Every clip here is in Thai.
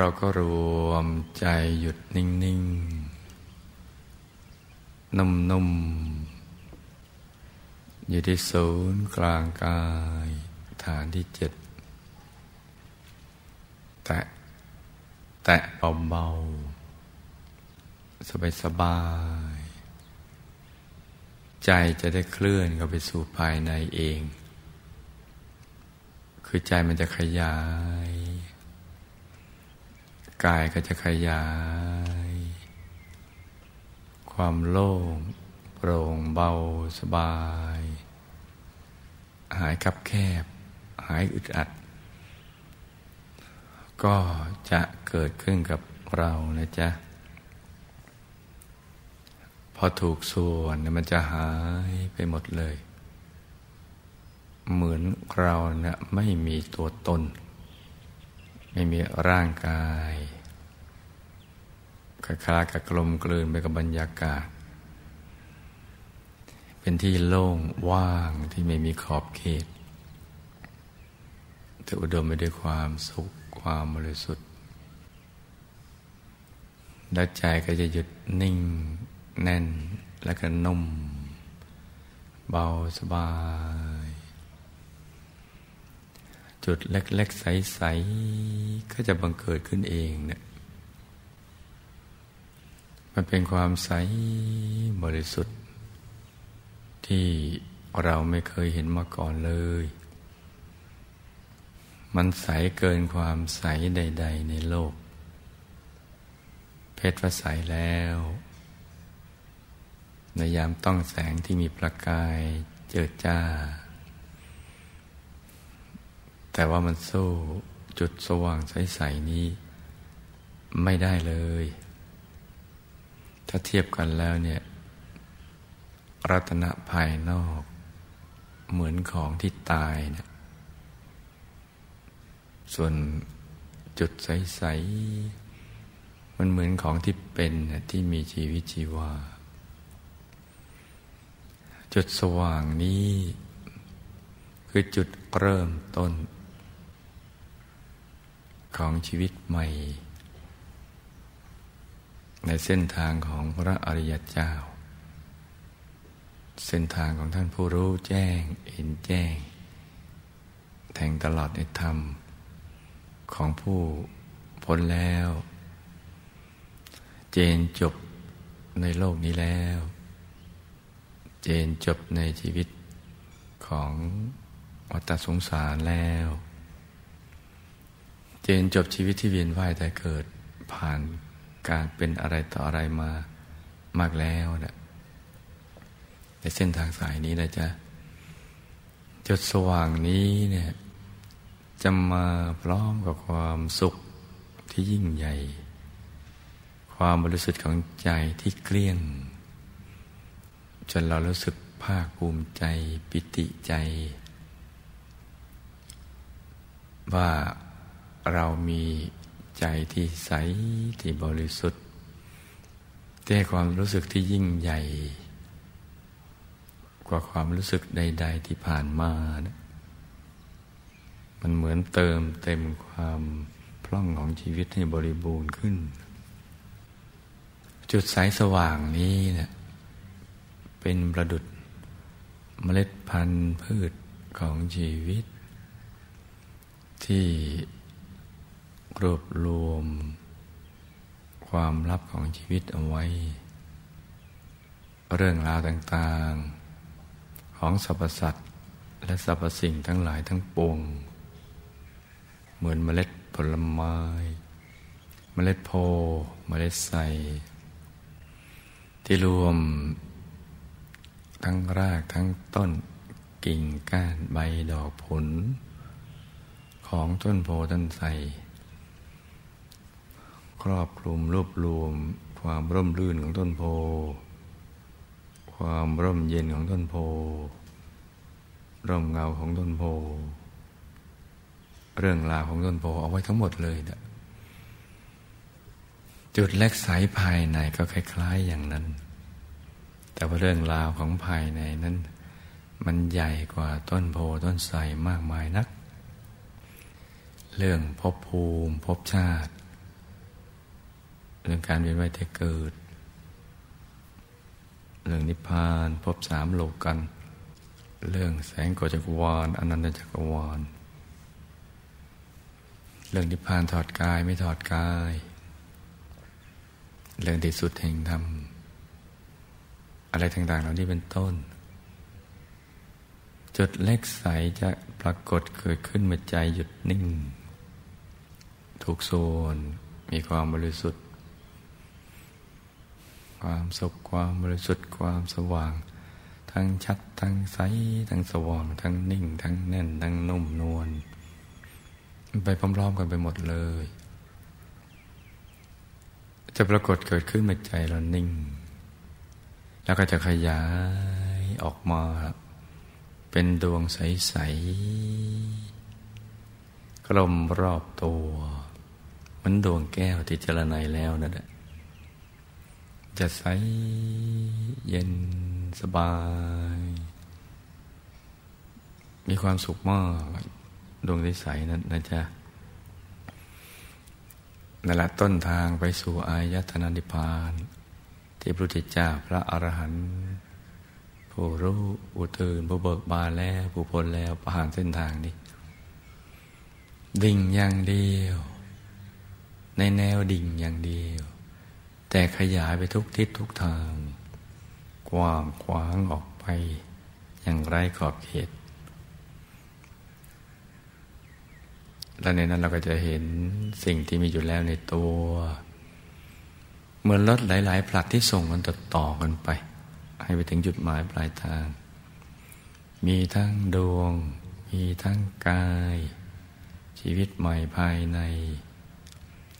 เราก็รวมใจหยุดนิ่ง ๆ นุ่ม ๆ อยู่ที่ศูนย์กลางกาย ฐานที่เจ็ด แตะ แตะเบา ๆ สบาย ๆ ใจจะได้เคลื่อนเข้าไปสู่ภายในเอง คือใจมันจะขยาย กายก็จะขยาย ความโล่งโปร่งเบาสบาย หายคับแคบ หายอึดอัด ก็จะเกิดขึ้นกับเรานะจ๊ะ พอถูกส่วนมันจะหายไปหมดเลย เหมือนเราเนะี่ยไม่มีตัวตน ไม่มีร่างกายคล้ายกับกลมกลืนไปกับบรรยากาศ เป็นที่โล่งว่างที่ไม่มีขอบเขตแต่อุดมไปด้วยความสุขความบริสุทธิ์และใจก็จะหยุดนิ่งแน่นและก็นุ่ม เบาสบาย จุดเล็ก ๆ ใส ๆ ก็จะบังเกิดขึ้นเองเนี่ยมันเป็นความใสบริสุทธิ์ ที่เราไม่เคยเห็นมาก่อนเลย มันใสเกินความใสใด ๆ ในโลก เพชรว่าใสแล้วในยามต้องแสงที่มีประกายเจิดจ้า แต่ว่ามันสู้จุดสว่างใส ๆ นี้ ไม่ได้เลย ถ้าเทียบกันแล้วเนี่ยรัตนะภายนอก เหมือนของที่ตายเนี่ยส่วนจุดใส ๆ มันเหมือนของที่เป็นที่มีชีวิตชีวา จุดสว่างนี้ คือจุดเริ่มต้น ของชีวิตใหม่ ในเส้นทางของพระอริยเจ้า เส้นทางของท่านผู้รู้แจ้งเห็นแจ้ง แทงตลอดในธรรม ของผู้พ้นแล้ว เจนจบในโลกนี้แล้ว เจนจบในชีวิตของวัฏสงสารแล้ว จนจบชีวิตที่เวียนว่ายแต่เกิดผ่านการเป็นอะไรต่ออะไรมามากแล้วนะในเส้นทางสายนี้นะจ๊ะจุดสว่างนี้เนี่ยจะมาพร้อมกับความสุขที่ยิ่งใหญ่ ความบริสุทธิ์ของใจที่เกลี้ยง จนเรารู้สึกภาคภูมิใจปิติใจ ว่า เรามีใจที่ใสที่บริสุทธิ์แต่ความรู้สึกที่ยิ่งใหญ่ กว่าความรู้สึกใด ๆ ที่ผ่านมานะมันเหมือนเติมเต็มความพล่องของชีวิตให้บริบูรณ์ขึ้น จุดสายสว่างนี้เนะี่ยเป็นประดุดเมล็ดพันธุ์พืชของชีวิต ที่ รวบรวม ความลับของชีวิตเอาไว้ เรื่องราวต่างๆ ของสรรพสัตว์และสรรพสิ่งทั้งหลายทั้งปวง เหมือนเมล็ดผลไม้ เมล็ดโพเมล็ดใสที่รวม ทั้งรากทั้งต้นกิ่งก้านใบดอกผล ของต้นโพต้นไทร รอบคลุมรวบรวม ความร่มรื่นของต้นโพ ความร่มเย็นของต้นโพ ร่มเงาของต้นโพ เรื่องราวของต้นโพเอาไว้ทั้งหมดเลยนะจุดเล็กสายภายในก็คล้ายๆอย่างนั้น แต่ว่าเรื่องราวของภายในนั้น มันใหญ่กว่าต้นโพต้นไทรมากมายนัก เรื่องภพภูมิภพชาติ รื่องการเวียนว่ายแต่เกิด เรื่องนิพพานพบสามโลกกัน เรื่องแสงโกจักรวาลอนันตจักรวาล เรื่องนิพพานถอดกายไม่ถอดกาย เรื่องที่สุดแห่งธรรม อะไรต่างๆเหล่านี้เป็นต้น จุดเล็กใสจะปรากฏเกิดขึ้นเมื่อใจหยุดนิ่ง ทุกโซนมีความบริสุทธิ์ ความสุขความบริสุทธิ์ความสว่าง ทั้งชัดทั้งใสทั้งสว่าง ทั้งนิ่ง ทั้งแน่น ทั้งนุ่มนวลไปพร้อมๆกันไปหมดเลย จะปรากฏเกิดขึ้นในใจเรานิ่ง แล้วก็จะขยายออกมา เป็นดวงใสๆกลมรอบตัว เหมือนดวงแก้วที่เจรไนแล้วนั่นแหละ จะใสเย็นสบาย มีความสุขมากดวงใสนั้นนะจ๊ะนั่นแหละต้นทางไปสู่อายตนะนิพพาน ที่พระพุทธเจ้าพระอรหันต์ผู้รู้ผู้ตื่นผู้เบิกบานแล้วผู้พ้นแล้วผ่านเส้นทางนี้ ดิ่งอย่างเดียว ในแนวดิ่งอย่างเดียว แต่ขยายไปทุกทิศทุกทาง กว้างขวางออกไป อย่างไร้ขอบเขต และในนั้นเราก็จะเห็นสิ่งที่มีอยู่แล้วในตัว เหมือนรถหลาย ๆ ผลัดที่ส่งกันต่อต่อกันไป ให้ไปถึงจุดหมายปลายทาง มีทั้งดวง มีทั้งกาย ชีวิตใหม่ภายใน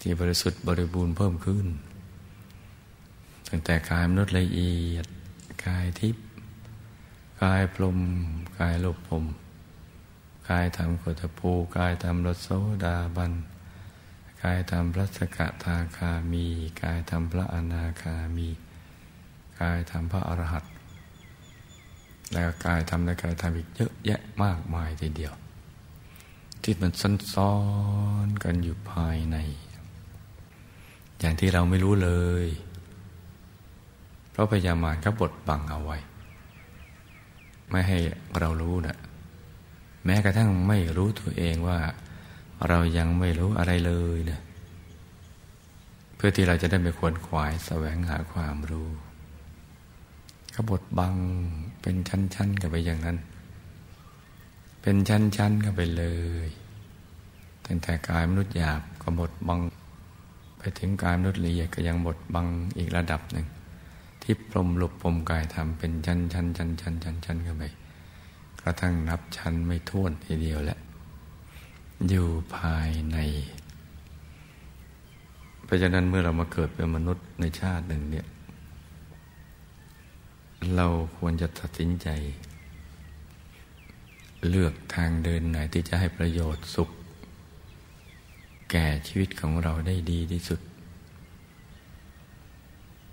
ที่บริสุทธิ์บริบูรณ์เพิ่มขึ้น ตั้งแต่กายมนุษย์ละเอียด กายทิพย์กายพรมกายโลกพรมกายธรรมโคตภูกายธรรมรสโซดาบัน กายธรรมพระสกทาคามี กายธรรมพระอนาคามี กายธรรมพระอรหัตแล้วกายธรรมและกายธรรมอีกเยอะแยะมากมายทีเดียว ที่มันซ้อนกันอยู่ภายใน อย่างที่เราไม่รู้เลย เพราะพยามารเขาบดบังเอาไว้ ไม่ให้เรารู้นะแม้กระทั่งไม่รู้ตัวเองว่า เรายังไม่รู้อะไรเลยเนะเพื่อที่เราจะได้ไปควนขวายแสวงหาความรู้เขาบดบังเป็นชั้นๆกันไปอย่างนั้น เป็นชั้นๆกันไปเลยตั้งแต่กายมนุษย์หยาบก็บดบัง ไปถึงกายมนุษย์ละเอียดก็ยังบดบังอีกระดับหนึ่ง ที่ปลมหลบปมกายทำเป็นชั้นชั้นชั้นชั้นชั้นชั้นกันไปกระทั่งนับชั้นไม่ท้วนทีเดียวแหละ อยู่ภายใน เพราะฉะนั้นเมื่อเรามาเกิดเป็นมนุษย์ในชาติหนึ่งเนี่ย เราควรจะตัดสินใจ เลือกทางเดินไหนที่จะให้ประโยชน์สุข แก่ชีวิตของเราได้ดีที่สุด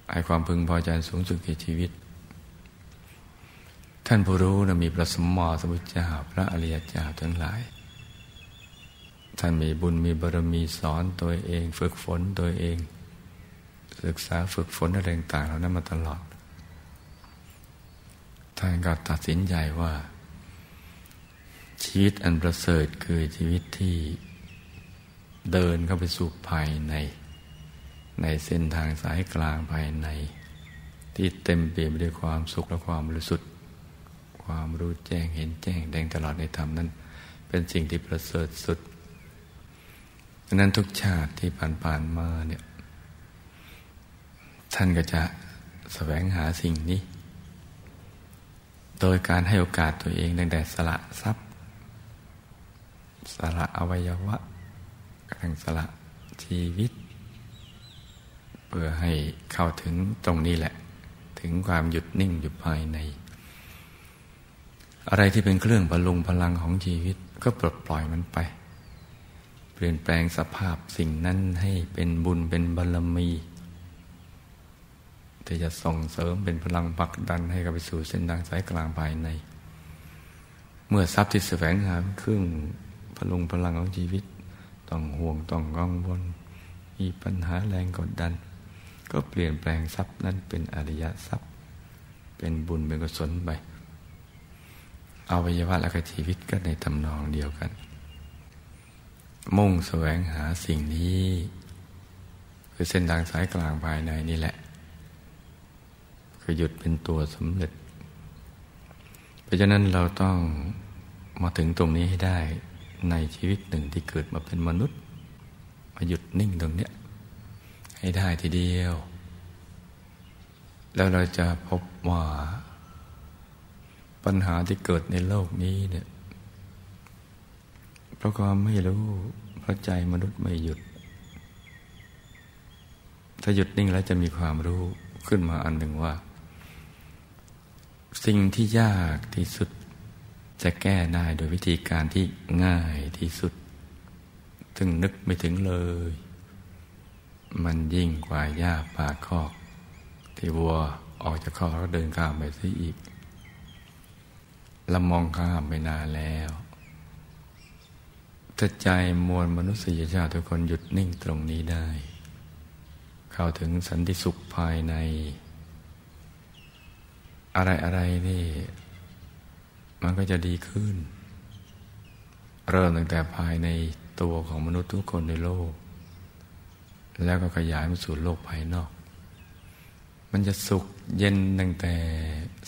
ไอความพึงพอใจสูงสุดในชีวิต ท่านผู้รู้นะมีพระสมมอสมุทเจ้าพระอริยเจ้าทั้งหลาย ท่านมีบุญมีบารมีสอนตัวเอง ฝึกฝนตัวเอง ศึกษาฝึกฝนอะไรต่างๆเหล่านั้นมาตลอด ท่านก็ตัดสินใจว่า ชีวิตอันประเสริฐคือชีวิตที่เดินเข้าไปสู่ภายใน ในเส้นทางสายกลางภายใน ที่เต็มเปี่ยมด้วยความสุขและความบริสุทธิ์ ความรู้แจ้งเห็นแจ้งแดงตลอดในธรรมนั้น เป็นสิ่งที่ประเสริฐสุดดังนั้นทุกชาติที่ผ่านๆมาเนี่ยท่านก็จะแสวงหาสิ่งนี้ โดยการให้โอกาสตัวเองตั้งแต่สละทรัพย์ สละอวัยวะกระทั่งสละชีวิต เพื่อให้เข้าถึงตรงนี้แหละ ถึงความหยุดนิ่งอยู่ภายใน อะไรที่เป็นเครื่องบรรลุงพลังของชีวิตก็ปลดปล่อยมันไป เปลี่ยนแปลงสภาพสิ่งนั้นให้เป็นบุญเป็นบารมีที่จะส่งเสริมเป็นพลังผลักดันให้กับไปสู่เส้นทางสายกลางภายใน เมื่อทรัพย์ที่แสวงหาเครื่องพลุงพลังของชีวิต ต้องห่วงต้องกังวลมีปัญหาแรงกดดัน ก็เปลี่ยนแปลงทรัพย์นั้นเป็นอริยทรัพย์ เป็นบุญเป็นกุศลไปอวัยวะและก็ชีวิตก็ในตำนองเดียวกัน มุ่งแสวงหาสิ่งนี้ คือเส้นทางสายกลางภายในนี่แหละ คือหยุดเป็นตัวสำเร็จ เพราะฉะนั้นเราต้องมาถึงตรงนี้ให้ได้ในชีวิตหนึ่งที่เกิดมาเป็นมนุษย์ มาหยุดนิ่งตรงเนี้ย ให้ได้ทีเดียว แล้วเราจะพบว่า ปัญหาที่เกิดในโลกนี้เนี่ยเพราะความไม่รู้เพราะใจมนุษย์ไม่หยุด ถ้าหยุดนิ่งแล้วจะมีความรู้ขึ้นมาอันหนึ่งว่า สิ่งที่ยากที่สุดจะแก้ได้โดยวิธีการที่ง่ายที่สุด ถึงนึกไม่ถึงเลย มันยิ่งกว่าหญ้าป่าคอก ที่วัวออกจากคอกแล้วเดินข้ามไปซิอีกเรามองข้ามไปนานแล้วถ้าใจมวลมนุษยชาติทุกคนหยุดนิ่งตรงนี้ได้ เข้าถึงสันติสุขภายใน อะไรอะไรนี่ มันก็จะดีขึ้น เริ่มตั้งแต่ภายในตัวของมนุษย์ทุกคนในโลก แล้วก็ขยายมาสู่โลกภายนอก มันจะสุขเย็นตั้งแต่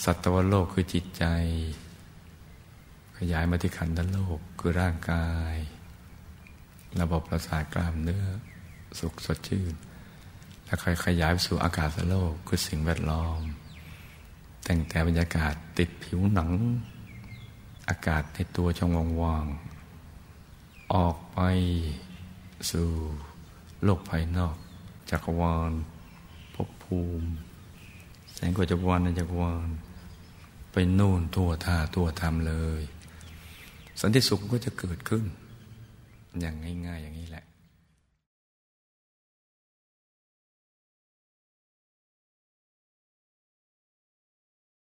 สัตวโลกคือจิตใจ ขยายมาที่ขันธ์โลกคือร่างกาย ระบบประสาทกล้ามเนื้อ สุขสดชื่น แล้วค่อยขยายไปสู่อากาศโลกคือสิ่งแวดล้อมแต่งแต่บรรยากาศติดผิวหนัง อากาศในตัวช่องว่างๆออกไปสู่ โลกภายนอก จักรวาลภพภูมิ แสงกว่าจักรวาลในจักรวาล ไปนู่นทั่วท่าทั่วทำเลย สันติสุขก็จะเกิดขึ้น อย่างง่าย ๆ อย่างนี้แหละ